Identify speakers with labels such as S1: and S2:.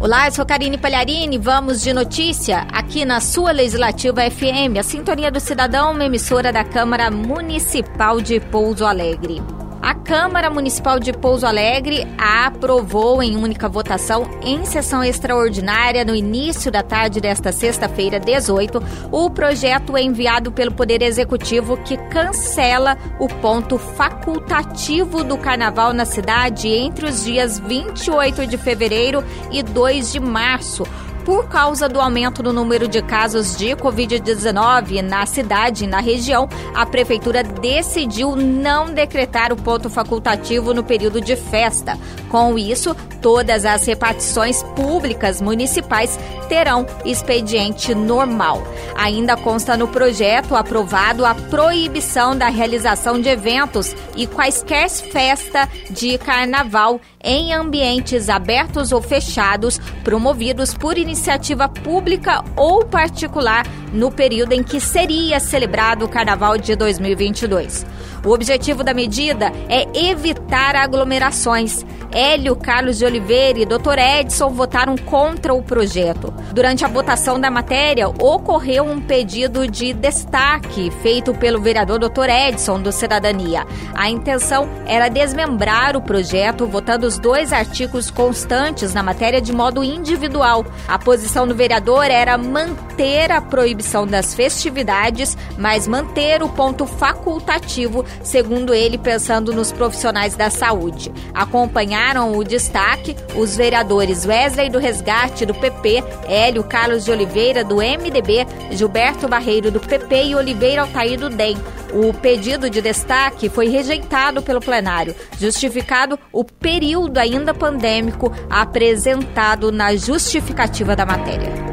S1: Olá, eu sou Karine Palharini. Vamos de notícia aqui na sua Legislativa FM, a Sintonia do Cidadão, uma emissora da Câmara Municipal de Pouso Alegre. A Câmara Municipal de Pouso Alegre aprovou em única votação, em sessão extraordinária, no início da tarde desta sexta-feira, 18, o projeto enviado pelo Poder Executivo que cancela o ponto facultativo do carnaval na cidade entre os dias 28 de fevereiro e 2 de março por causa do aumento do número de casos de Covid-19 na cidade e na região, a prefeitura decidiu não decretar o ponto facultativo no período de festa. Com isso, todas as repartições públicas municipais terão expediente normal. Ainda consta no projeto aprovado a proibição da realização de eventos e quaisquer festa de carnaval em ambientes abertos ou fechados, promovidos por iniciativa pública ou particular no período em que seria celebrado o Carnaval de 2022. O objetivo da medida é evitar aglomerações. Hélio Carlos de Oliveira e Dr. Edson votaram contra o projeto. Durante a votação da matéria, ocorreu um pedido de destaque feito pelo vereador Dr. Edson do Cidadania. A intenção era desmembrar o projeto, votando os dois artigos constantes na matéria de modo individual. A posição do vereador era manter a proibição das festividades, mas manter o ponto facultativo, segundo ele, pensando nos profissionais da saúde. Acompanhar ganharam o destaque os vereadores Wesley do Resgate, do PP, Hélio Carlos de Oliveira, do MDB, Gilberto Barreiro, do PP e Oliveira Altair, do DEM. O pedido de destaque foi rejeitado pelo plenário, justificado o período ainda pandêmico apresentado na justificativa da matéria.